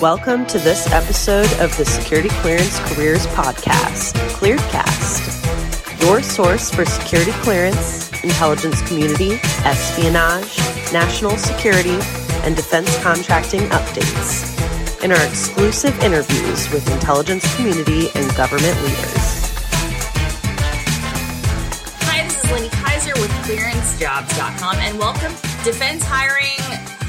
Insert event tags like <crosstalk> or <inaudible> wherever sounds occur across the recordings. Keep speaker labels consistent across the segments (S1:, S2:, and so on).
S1: Welcome to this episode of the Security Clearance Careers Podcast, Clearedcast, your source for security clearance, intelligence community, espionage, national security, and defense contracting updates, and our exclusive interviews with intelligence community and government leaders.
S2: Hi, this is Lindy Kyzer with ClearanceJobs.com, and welcome. Defense hiring,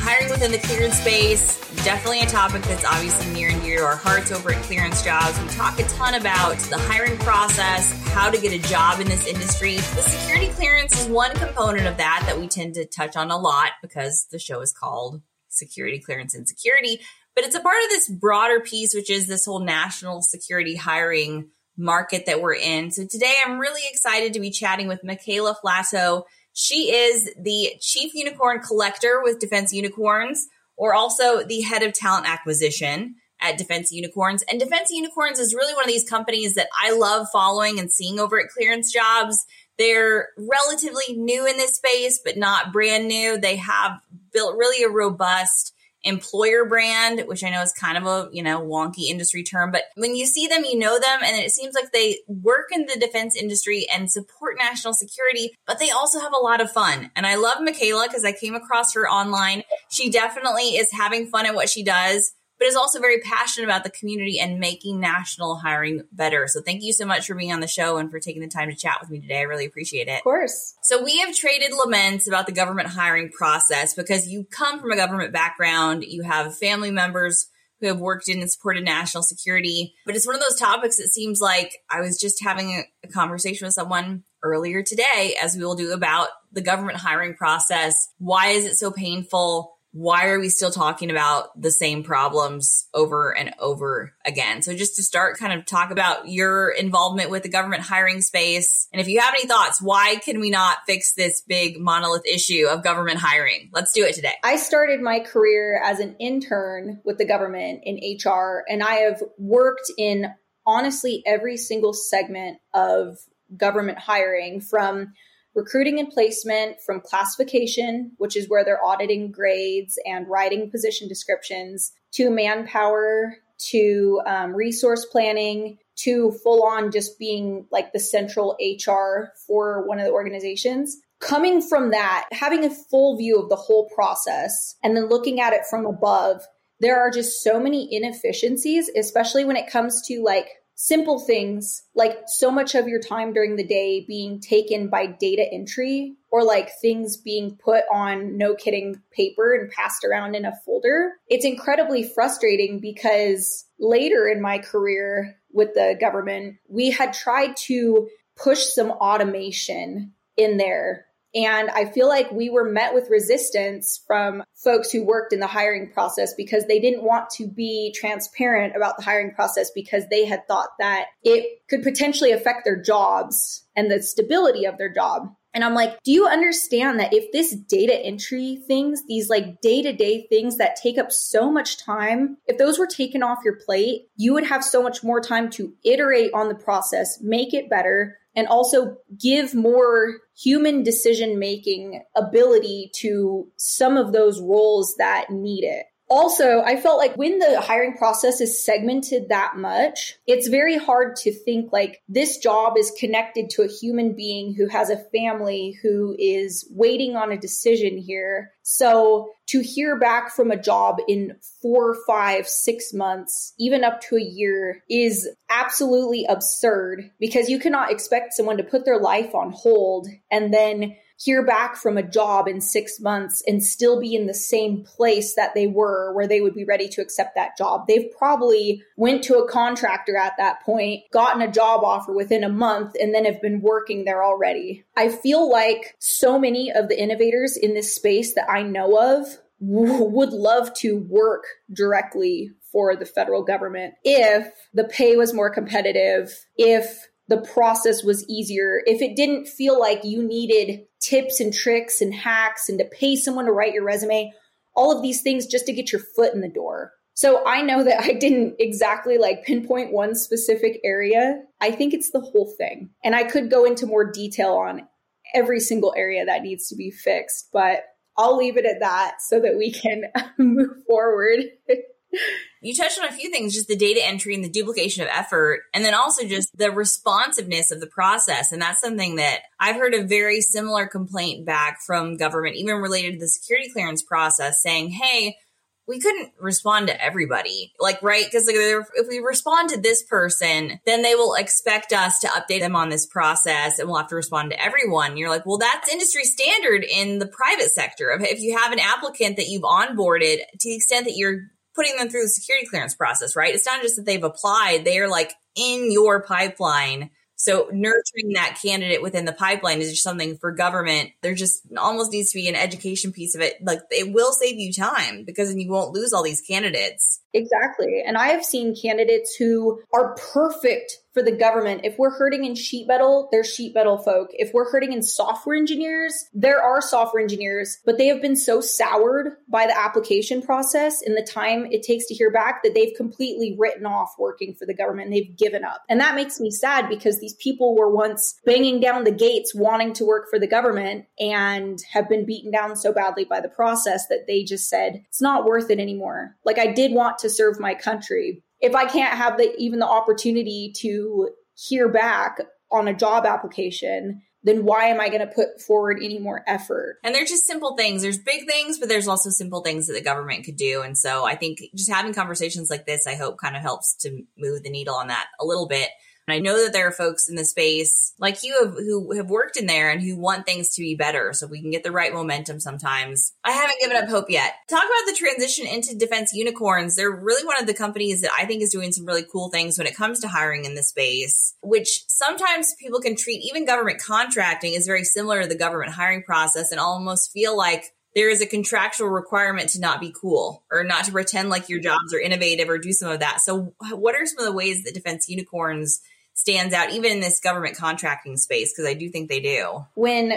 S2: hiring within the clearance space, definitely a topic that's obviously near and dear to our hearts over at Clearance Jobs. We talk a ton about the hiring process, how to get a job in this industry. The security clearance is one component of that that we tend to touch on a lot because the show is called Security Clearance and Security. But it's a part of this broader piece, which is this whole national security hiring market that we're in. So today I'm really excited to be chatting with Michaela Flatau. She is the chief unicorn collector with Defense Unicorns or also the head of talent acquisition at Defense Unicorns. And Defense Unicorns is really one of these companies that I love following and seeing over at Clearance Jobs. They're relatively new in this space, but not brand new. They have built really a robust employer brand, which I know is kind of a, you know, wonky industry term, but when you see them, you know them. And it seems like they work in the defense industry and support national security, but they also have a lot of fun. And I love Michaela because I came across her online. She definitely is having fun at what she does but is also very passionate about the community and making national hiring better. So thank you so much for being on the show and for taking the time to chat with me today. I really appreciate it.
S3: Of course.
S2: So we have traded laments about the government hiring process because you come from a government background, you have family members who have worked in and supported national security. But it's one of those topics that seems like I was just having a, a conversation with someone earlier today, as we will do about the government hiring process. Why is it so painful? Why are we still talking about the same problems over and over again? So just to start kind of talk about your involvement with the government hiring space. And if you have any thoughts, why can we not fix this big monolith issue of government hiring? Let's do it today.
S3: I started my career as an intern with the government in HR and I have worked in honestly every single segment of government hiring from recruiting and placement from classification, which is where they're auditing grades and writing position descriptions, to manpower, to um, resource planning, to full on just being like the central HR for one of the organizations. Coming from that, having a full view of the whole process and then looking at it from above, there are just so many inefficiencies, especially when it comes to like simple things like so much of your time during the day being taken by data entry or like things being put on no kidding paper and passed around in a folder. It's incredibly frustrating because later in my career with the government, we had tried to push some automation in there and I feel like we were met with resistance from folks who worked in the hiring process because they didn't want to be transparent about the hiring process because they had thought that it could potentially affect their jobs and the stability of their job. And I'm like, do you understand that if this data entry things, these like day to day things that take up so much time, if those were taken off your plate, you would have so much more time to iterate on the process, make it better, and also give more human decision making ability to some of those roles that need it. Also, I felt like when the hiring process is segmented that much, it's very hard to think like this job is connected to a human being who has a family who is waiting on a decision here. So to hear back from a job in four, five, six months, even up to a year is absolutely absurd because you cannot expect someone to put their life on hold and then hear back from a job in six months and still be in the same place that they were where they would be ready to accept that job. They've probably went to a contractor at that point, gotten a job offer within a month, and then have been working there already. I feel like so many of the innovators in this space that I know of would love to work directly for the federal government if the pay was more competitive, if the process was easier, if it didn't feel like you needed tips and tricks and hacks and to pay someone to write your resume, all of these things just to get your foot in the door. So I know that I didn't exactly like pinpoint one specific area. I think it's the whole thing. And I could go into more detail on every single area that needs to be fixed, but I'll leave it at that so that we can <laughs> move forward. <laughs>
S2: You touched on a few things, just the data entry and the duplication of effort, and then also just the responsiveness of the process. And that's something that I've heard a very similar complaint back from government, even related to the security clearance process, saying, hey, we couldn't respond to everybody. Like, right? Because like, if we respond to this person, then they will expect us to update them on this process and we'll have to respond to everyone. And you're like, well, that's industry standard in the private sector. If you have an applicant that you've onboarded to the extent that you're putting them through the security clearance process, right? It's not just that they've applied, they are like in your pipeline so nurturing that candidate within the pipeline is just something for government. There just almost needs to be an education piece of it. Like it will save you time because then you won't lose all these candidates.
S3: Exactly. And I have seen candidates who are perfect for the government. If we're hurting in sheet metal, they're sheet metal folk. If we're hurting in software engineers, there are software engineers, but they have been so soured by the application process and the time it takes to hear back that they've completely written off working for the government. They've given up. And that makes me sad because these people were once banging down the gates wanting to work for the government and have been beaten down so badly by the process that they just said, it's not worth it anymore. Like I did want to serve my country, if I can't have the even the opportunity to hear back on a job application, then why am I going to put forward any more effort?
S2: And they're just simple things. There's big things, but there's also simple things that the government could do. And so I think just having conversations like this, I hope kind of helps to move the needle on that a little bit. And I know that there are folks in the space like you have, who have worked in there and who want things to be better. So we can get the right momentum sometimes. I haven't given up hope yet. Talk about the transition into defense unicorns. They're really one of the companies that I think is doing some really cool things when it comes to hiring in the space, which sometimes people can treat even government contracting is very similar to the government hiring process and almost feel like there is a contractual requirement to not be cool or not to pretend like your jobs are innovative or do some of that. So, what are some of the ways that defense unicorns stands out, even in this government contracting space, because I do think they do.
S3: When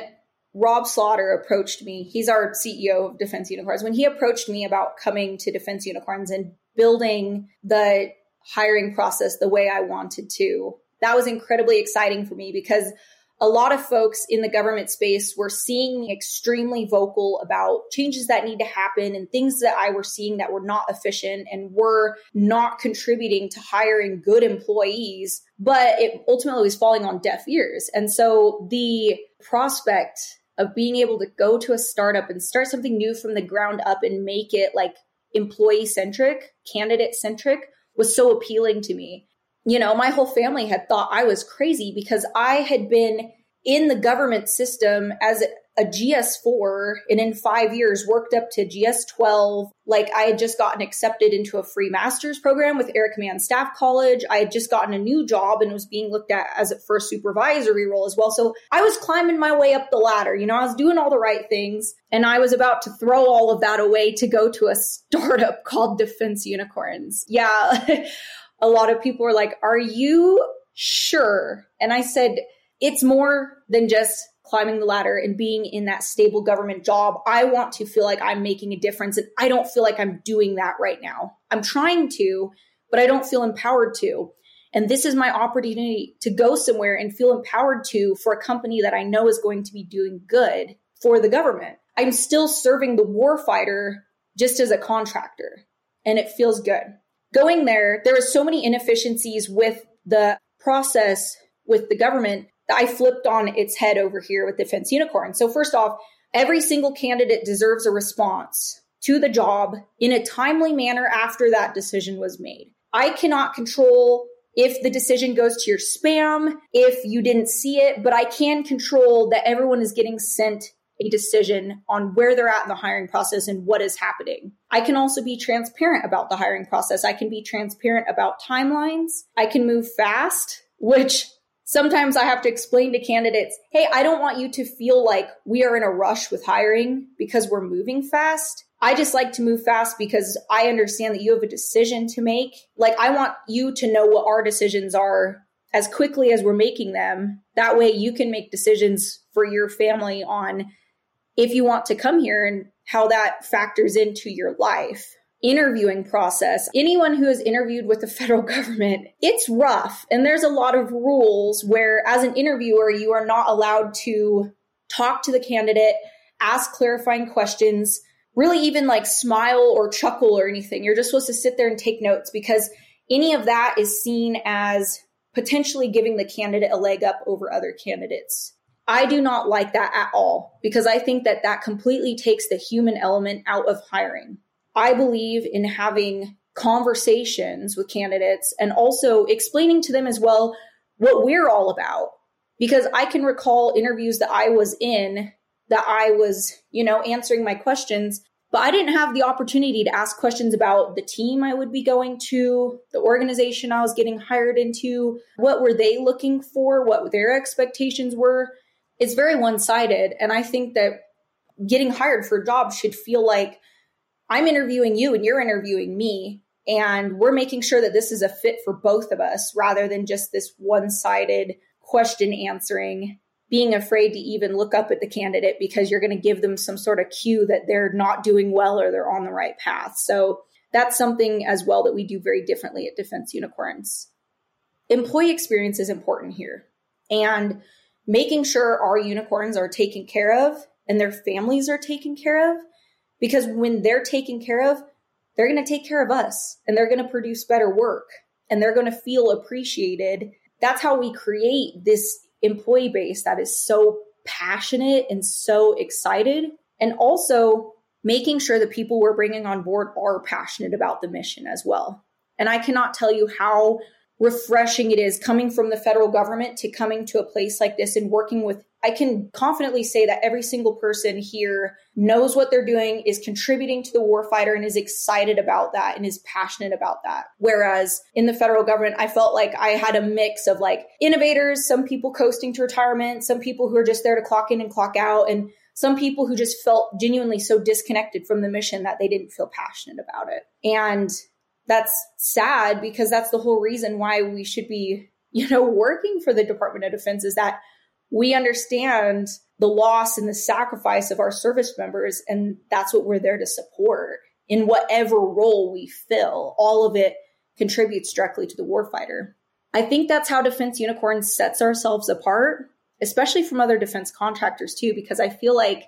S3: Rob Slaughter approached me, he's our CEO of Defense Unicorns. When he approached me about coming to Defense Unicorns and building the hiring process the way I wanted to, that was incredibly exciting for me because a lot of folks in the government space were seeing me extremely vocal about changes that need to happen and things that I were seeing that were not efficient and were not contributing to hiring good employees, but it ultimately was falling on deaf ears. And so the prospect of being able to go to a startup and start something new from the ground up and make it like employee centric, candidate centric was so appealing to me you know, my whole family had thought I was crazy because I had been in the government system as a GS4 and in five years worked up to GS12. Like I had just gotten accepted into a free master's program with Air Command Staff College. I had just gotten a new job and was being looked at as a first supervisory role as well. So I was climbing my way up the ladder. You know, I was doing all the right things and I was about to throw all of that away to go to a <laughs> startup called Defense Unicorns. Yeah. <laughs> a lot of people were like, Are you sure? And I said, It's more than just climbing the ladder and being in that stable government job. I want to feel like I'm making a difference. And I don't feel like I'm doing that right now. I'm trying to, but I don't feel empowered to. And this is my opportunity to go somewhere and feel empowered to for a company that I know is going to be doing good for the government. I'm still serving the warfighter just as a contractor, and it feels good going there, there was so many inefficiencies with the process with the government that I flipped on its head over here with Defense Unicorn. So first off, every single candidate deserves a response to the job in a timely manner after that decision was made. I cannot control if the decision goes to your spam, if you didn't see it, but I can control that everyone is getting sent a decision on where they're at in the hiring process and what is happening. I can also be transparent about the hiring process. I can be transparent about timelines. I can move fast, which sometimes I have to explain to candidates, hey, I don't want you to feel like we are in a rush with hiring because we're moving fast. I just like to move fast because I understand that you have a decision to make. Like, I want you to know what our decisions are as quickly as we're making them. That way you can make decisions for your family on if you want to come here and how that factors into your life. Interviewing process. Anyone who has interviewed with the <laughs> federal government, it's rough. And there's a lot of rules where, as an interviewer, you are not allowed to talk to the candidate, ask clarifying questions, really even like smile or chuckle or anything. You're just supposed to sit there and take notes because any of that is seen as potentially giving the candidate a leg up over other candidates. I do not like that at all because I think that that completely takes the human element out of hiring. I believe in having conversations with candidates and also explaining to them as well what we're all about. Because I can recall interviews that I was in that I was, you know, answering my questions, but I didn't have the opportunity to ask questions about the team I would be going to, the organization I was getting hired into, what were they looking for, what their expectations were. It's very one sided. And I think that getting hired for a job should feel like I'm interviewing you and you're interviewing me. And we're making sure that this is a fit for both of us rather than just this one sided question answering being afraid to even look up at the candidate because you're going to give them some sort of cue that they're not doing well or they're on the right path. So that's something as well that we do very differently at Defense Unicorns. Employee experience is important here and making sure our unicorns are taken care of and their families are taken care of because when they're taken care of, they're going to take care of us and they're going to produce better work and they're going to feel appreciated. That's how we create this employee base that is so passionate and so excited. And also making sure the people we're bringing on board are passionate about the mission as well. And I cannot tell you how refreshing it is coming from the federal government to coming to a place like this and working with I can confidently say that every single person here knows what they're doing, is contributing to the warfighter, and is excited about that and is passionate about that. Whereas in the federal government, I felt like I had a mix of like innovators, some people coasting to retirement, some people who are just there to clock in and clock out, and some people who just felt genuinely so disconnected from the mission that they didn't feel passionate about it. And that's sad because that's the whole reason why we should be, you know, working for the Department of Defense is that we understand the loss and the sacrifice of our service members, and that's what we're there to support in whatever role we fill. All of it contributes directly to the warfighter. I think that's how Defense Unicorn sets ourselves apart, especially from other defense contractors too, because I feel like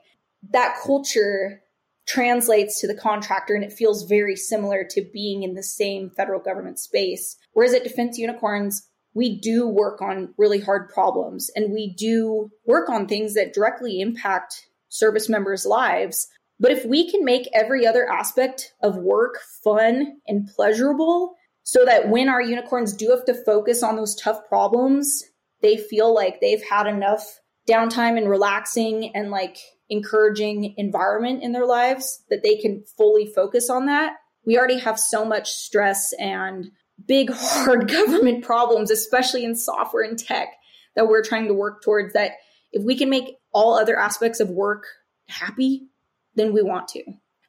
S3: that culture translates to the contractor and it feels very similar to being in the same federal government space. Whereas at Defense Unicorns, we do work on really hard problems and we do work on things that directly impact service members' lives. But if we can make every other aspect of work fun and pleasurable, so that when our unicorns do have to focus on those tough problems, they feel like they've had enough downtime and relaxing and like encouraging environment in their lives that they can fully focus on that. We already have so much stress and big, <laughs> hard government problems, especially in software and tech, that we're trying to work towards. That if we can make all other aspects of work happy, then we want to.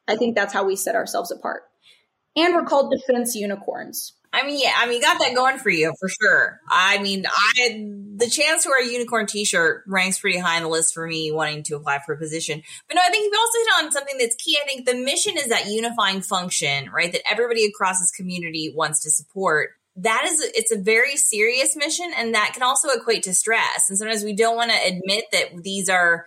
S3: I think that's how we set ourselves apart. And we're called defense unicorns.
S2: I mean, yeah, I mean, got that going for you for sure. I mean, I the chance to wear a unicorn T-shirt ranks pretty high on the list for me wanting to apply for a position. But no, I think you've also hit on something that's key. I think the mission is that unifying function, right? That everybody across this community wants to support. That is, it's a very serious mission, and that can also equate to stress. And sometimes we don't want to admit that these are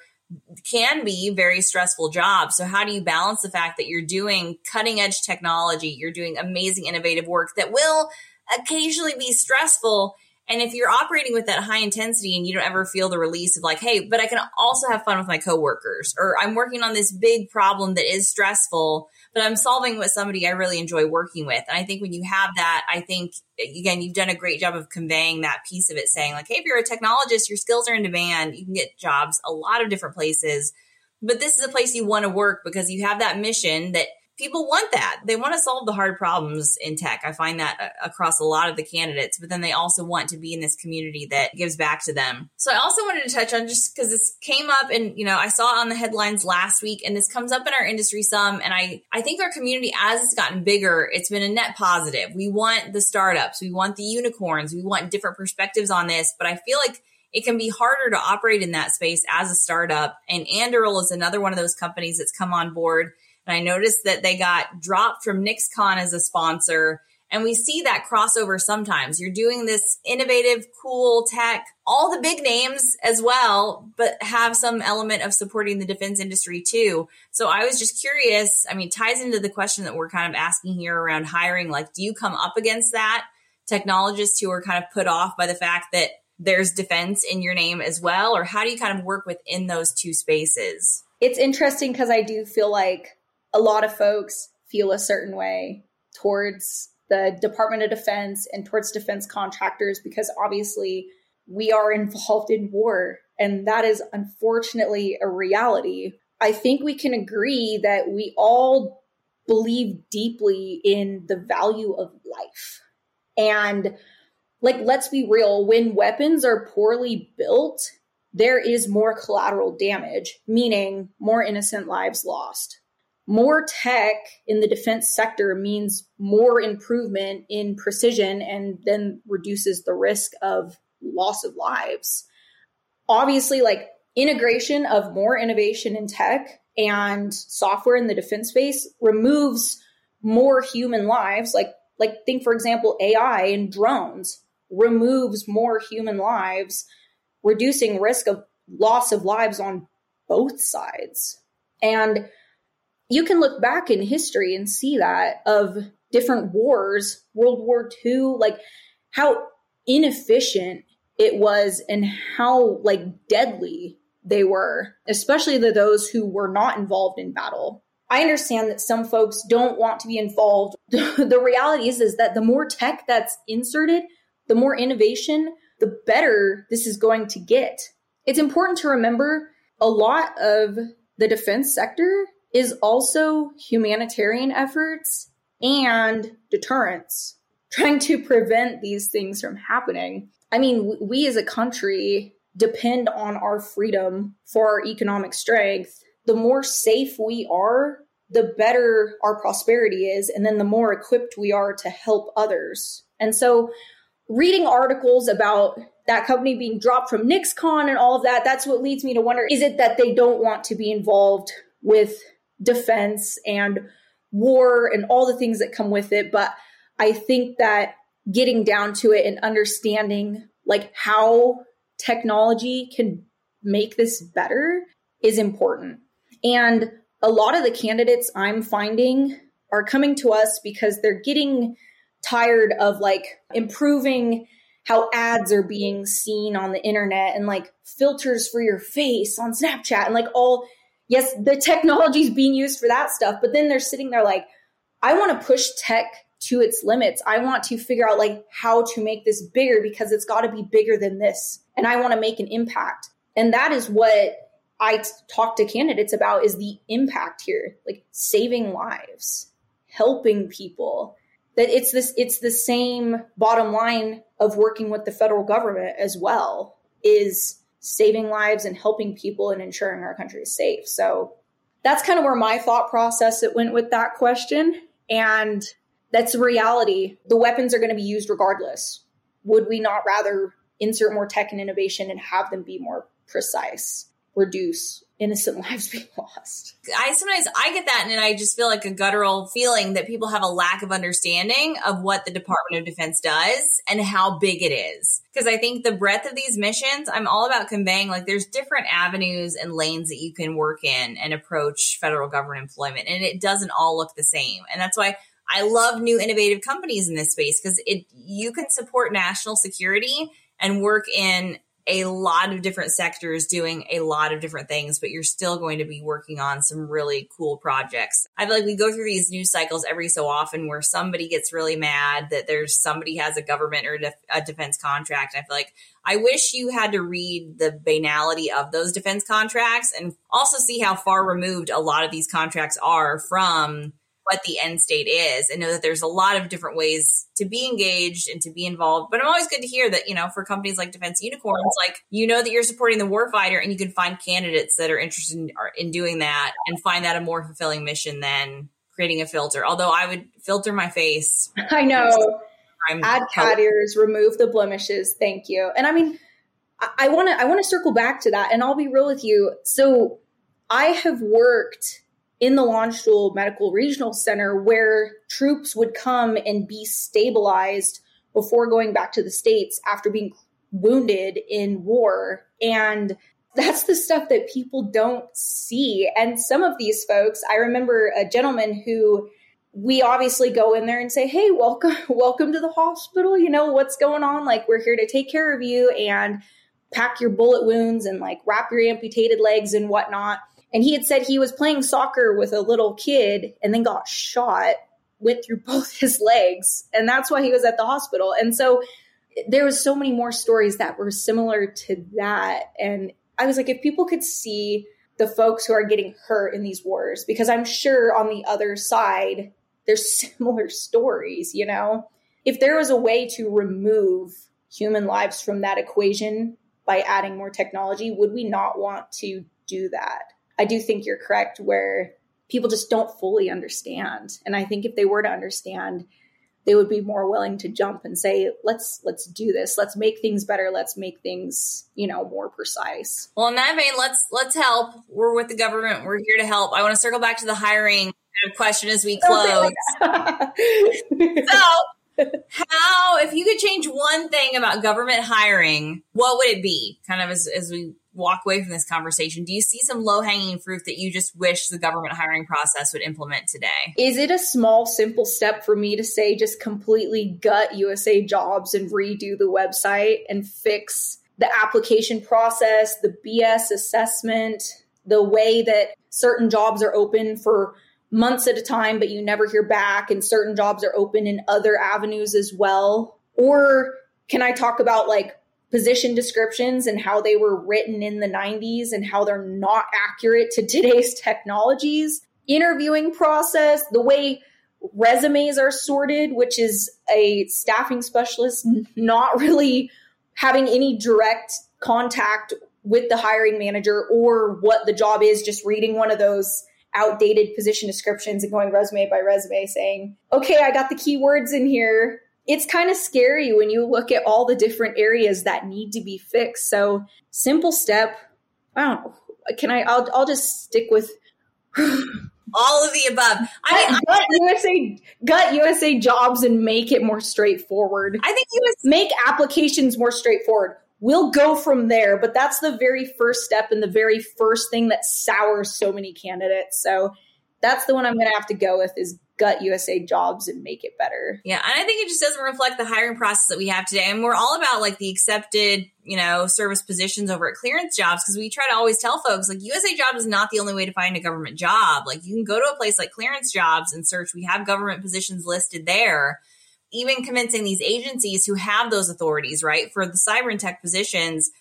S2: can be very stressful jobs. So how do you balance the fact that you're doing cutting edge technology, you're doing amazing innovative work that will occasionally be stressful and if you're operating with that high intensity and you don't ever feel the release of like, hey, but I can also have fun with my coworkers, or I'm working on this big problem that is stressful, but I'm solving with somebody I really enjoy working with. And I think when you have that, I think again, you've done a great job of conveying that piece of it, saying like, hey, if you're a technologist, your skills are in demand. You can get jobs a lot of different places. But this is a place you want to work because you have that mission that people want that. They want to solve the hard problems in tech. I find that uh, across a lot of the candidates, but then they also want to be in this community that gives back to them. So I also wanted to touch on just because this came up and, you know, I saw it on the headlines last week and this comes up in our industry some. And I, I think our community, as it's gotten bigger, it's been a net positive. We want the startups, we want the unicorns, we want different perspectives on this, but I feel like it can be harder to operate in that space as a startup. And Anduril is another one of those companies that's come on board and I noticed that they got dropped from NixCon as a sponsor. And we see that crossover sometimes. You're doing this innovative, cool tech, all the big names as well, but have some element of supporting the defense industry too. So I was just curious. I mean, ties into the question that we're kind of asking here around hiring. Like, do you come up against that? Technologists who are kind of put off by the fact that there's defense in your name as well? Or how do you kind of work within those two spaces?
S3: It's interesting because I do feel like a lot of folks feel a certain way towards the Department of Defense and towards defense contractors because obviously we are involved in war. And that is unfortunately a reality. I think we can agree that we all believe deeply in the value of life. And like, let's be real, when weapons are poorly built, there is more collateral damage, meaning more innocent lives lost more tech in the defense sector means more improvement in precision and then reduces the risk of loss of lives. Obviously, like integration of more innovation in tech and software in the defense space removes more human lives like like think for example AI and drones removes more human lives reducing risk of loss of lives on both sides. And you can look back in history and see that of different wars, World War II, like how inefficient it was and how like deadly they were, especially the those who were not involved in battle. I understand that some folks don't want to be involved. <laughs> the reality is is that the more tech that's inserted, the more innovation, the better this is going to get. It's important to remember a lot of the defense sector is also humanitarian efforts and deterrence, trying to prevent these things from happening. I mean, we as a country depend on our freedom for our economic strength. The more safe we are, the better our prosperity is, and then the more equipped we are to help others. And so, reading articles about that company being dropped from NixCon and all of that, that's what leads me to wonder is it that they don't want to be involved with defense and war and all the things that come with it. But I think that getting down to it and understanding like how technology can make this better is important. And a lot of the candidates I'm finding are coming to us because they're getting tired of like improving how ads are being seen on the internet and like filters for your face on Snapchat and like all yes, the technology is being used for that stuff, but then they're sitting there like, I want to push tech to its limits. I want to figure out like how to make this bigger because it's got to be bigger than this. And I want to make an impact. And that is what I t- talk to candidates about is the impact here, like saving lives, helping people. That it's this it's the same bottom line of working with the federal government as well is saving lives and helping people and ensuring our country is safe. So that's kind of where my thought process it went with that question. And that's the reality. The weapons are going to be used regardless. Would we not rather insert more tech and innovation and have them be more precise, reduce innocent <laughs> lives being lost.
S2: I sometimes I get that and I just feel like a guttural feeling that people have a lack of understanding of what the Department of Defense does and how big it is. Because I think the breadth of these missions, I'm all about conveying like there's different avenues and lanes that you can work in and approach federal government employment and it doesn't all look the same. And that's why I love new innovative companies in this space because it you can support national security and work in a lot of different sectors doing a lot of different things, but you're still going to be working on some really cool projects. I feel like we go through these news cycles every so often where somebody gets really mad that there's somebody has a government or a defense contract. I feel like I wish you had to read the banality of those defense contracts and also see how far removed a lot of these contracts are from what the end state is and know that there's a lot of different ways to be engaged and to be involved. But I'm always good to hear that, you know, for companies like Defense Unicorns, like, you know that you're supporting the warfighter and you can find candidates that are interested in, in doing that and find that a more fulfilling mission than creating a filter. Although I would filter my face. <laughs>
S3: I know. I'm Add cat ears, remove the blemishes. Thank you. And I mean, I want to I want to circle back to that and I'll be real with you. So I have worked in the Landstuhl Medical Regional Center where troops would come and be stabilized before going back to the States after being wounded in war. And that's the stuff that people don't see. And some of these folks, I remember a gentleman who we obviously go in there and say, "Hey, welcome <laughs> welcome to the hospital. You know, what's going on? Like we're here to take care of you and pack your bullet wounds and like wrap your amputated legs and whatnot." And he had said he was playing soccer with a little kid and then got shot, went through <laughs> both his legs, and that's why he was at the hospital. And so there was so many more stories that were similar to that and I was like if people could see the folks who are getting hurt in these wars because I'm sure on the other side there's <laughs> similar stories, you know? If there was a way to remove human lives from that equation by adding more technology, would we not want to do that? I do think you're correct where people just don't fully understand. And I think if they were to understand, they would be more willing to jump and say let's let's do this. Let's make things better. Let's make things you know more precise.
S2: Well in that vein let's let's help. We're with the government. We're here to help. I want to circle back to the hiring question as we close. <laughs> so, how, if you could change one thing about government hiring, what would it be? Kind of as, as we walk away from this conversation, do you see some low hanging fruit that you just wish the government hiring process would implement today?
S3: Is it a small, simple step for me to say just completely gut USA jobs and redo the website and fix the application process, the BS assessment, the way that certain jobs are open for months at a time, but you never hear back, and certain jobs are open in other avenues as well? Or can I talk about like position descriptions and how they were written in the 90s and how they're not accurate to <laughs> today's technologies? Interviewing process, the way resumes are sorted, which is a staffing specialist not really having any direct contact with the hiring manager or what the job is, just reading one of those outdated position descriptions and going resume by resume saying, okay, I got the keywords in here. It's kind of scary when you look at all the different areas that need to be fixed. So, simple step. I don't know. Can I? I'll, I'll just stick with <sighs>
S2: all of the above.
S3: I mean, gut USA, gut USA jobs and make it more straightforward.
S2: I think you
S3: make applications more straightforward we'll go from there. But that's the very first step and the very first thing that sours so many candidates. So that's the one I'm going to have to go with is gut USA jobs and make it better.
S2: Yeah, and I think it just doesn't reflect the hiring process that we have today. And we're all about like the accepted, you know, service positions over at clearance jobs because we try to always tell folks like USA job is not the only way to find a government job. Like you can go to a place like clearance jobs and search. We have government positions listed there even convincing these agencies who have those authorities, right? For the cyber and tech positions,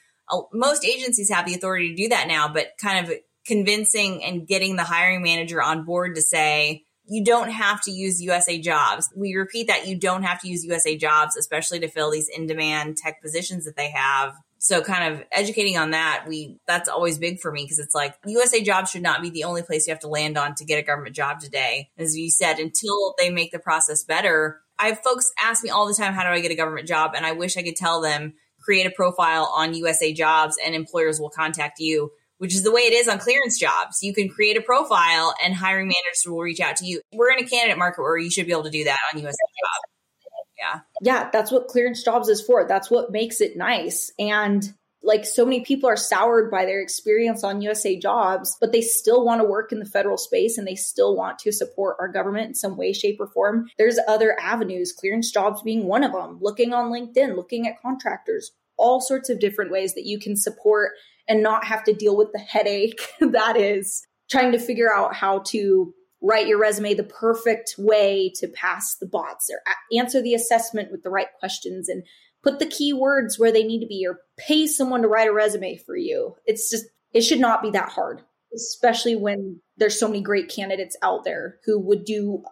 S2: most agencies have the authority to do that now, but kind of convincing and getting the hiring manager on board to say, you don't have to use USA jobs. We repeat that you don't have to use USA jobs, especially to fill these in demand tech positions that they have. So kind of educating on that, we that's always big for me because it's like USA jobs should not be the only place you have to land on to get a government job today. As you said, until they make the process better, I have folks ask me all the time, how do I get a government job? And I wish I could tell them, create a profile on USA jobs and employers will contact you, which is the way it is on clearance jobs. You can create a profile and hiring managers will reach out to you. We're in a candidate market where you should be able to do that on USA jobs. Yeah.
S3: Yeah, that's what clearance jobs is for. That's what makes it nice. And like so many people are soured by their experience on USA jobs, but they still want to work in the federal space and they still want to support our government in some way, shape, or form. There's other avenues, clearance jobs being one of them, looking on LinkedIn, looking at contractors, all sorts of different ways that you can support and not have to deal with the headache <laughs> that is trying to figure out how to write your resume the perfect way to pass the bots or answer the assessment with the right questions and put the keywords where they need to be or pay someone to write a resume for you. It's just, it should not be that hard, especially when there's so many great candidates out there who would do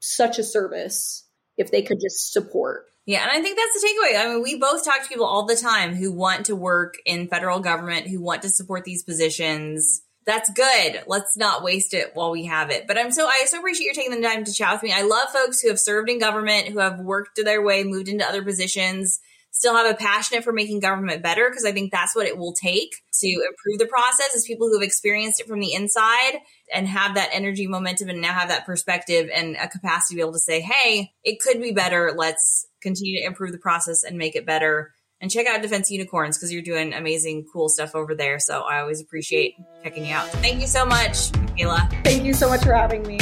S3: such a service if they could just support.
S2: Yeah, and I think that's the takeaway. I mean, we both talk to people all the time who want to work in federal government, who want to support these positions that's good. Let's not waste it while we have it. But I'm so I so appreciate you taking the time to chat with me. I love folks who have served in government, who have worked their way, moved into other positions. still have a passionate for making government better because I think that's what it will take to improve the process is people who have experienced it from the inside and have that energy momentum and now have that perspective and a capacity to be able to say, Hey, it could be better. Let's continue to improve the process and make it better. And check out Defense Unicorns because you're doing amazing, cool stuff over there. So I always appreciate checking you out. Thank you so much, Michaela.
S3: Thank you so much for having me.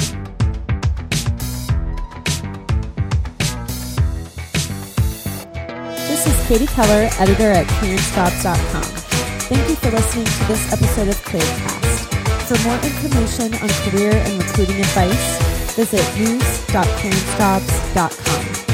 S4: This is Katie Keller, editor at clearancejobs.com. Thank you for listening to this episode of Clearedcast. For more information on career and recruiting advice, visit news.clearancejobs.com.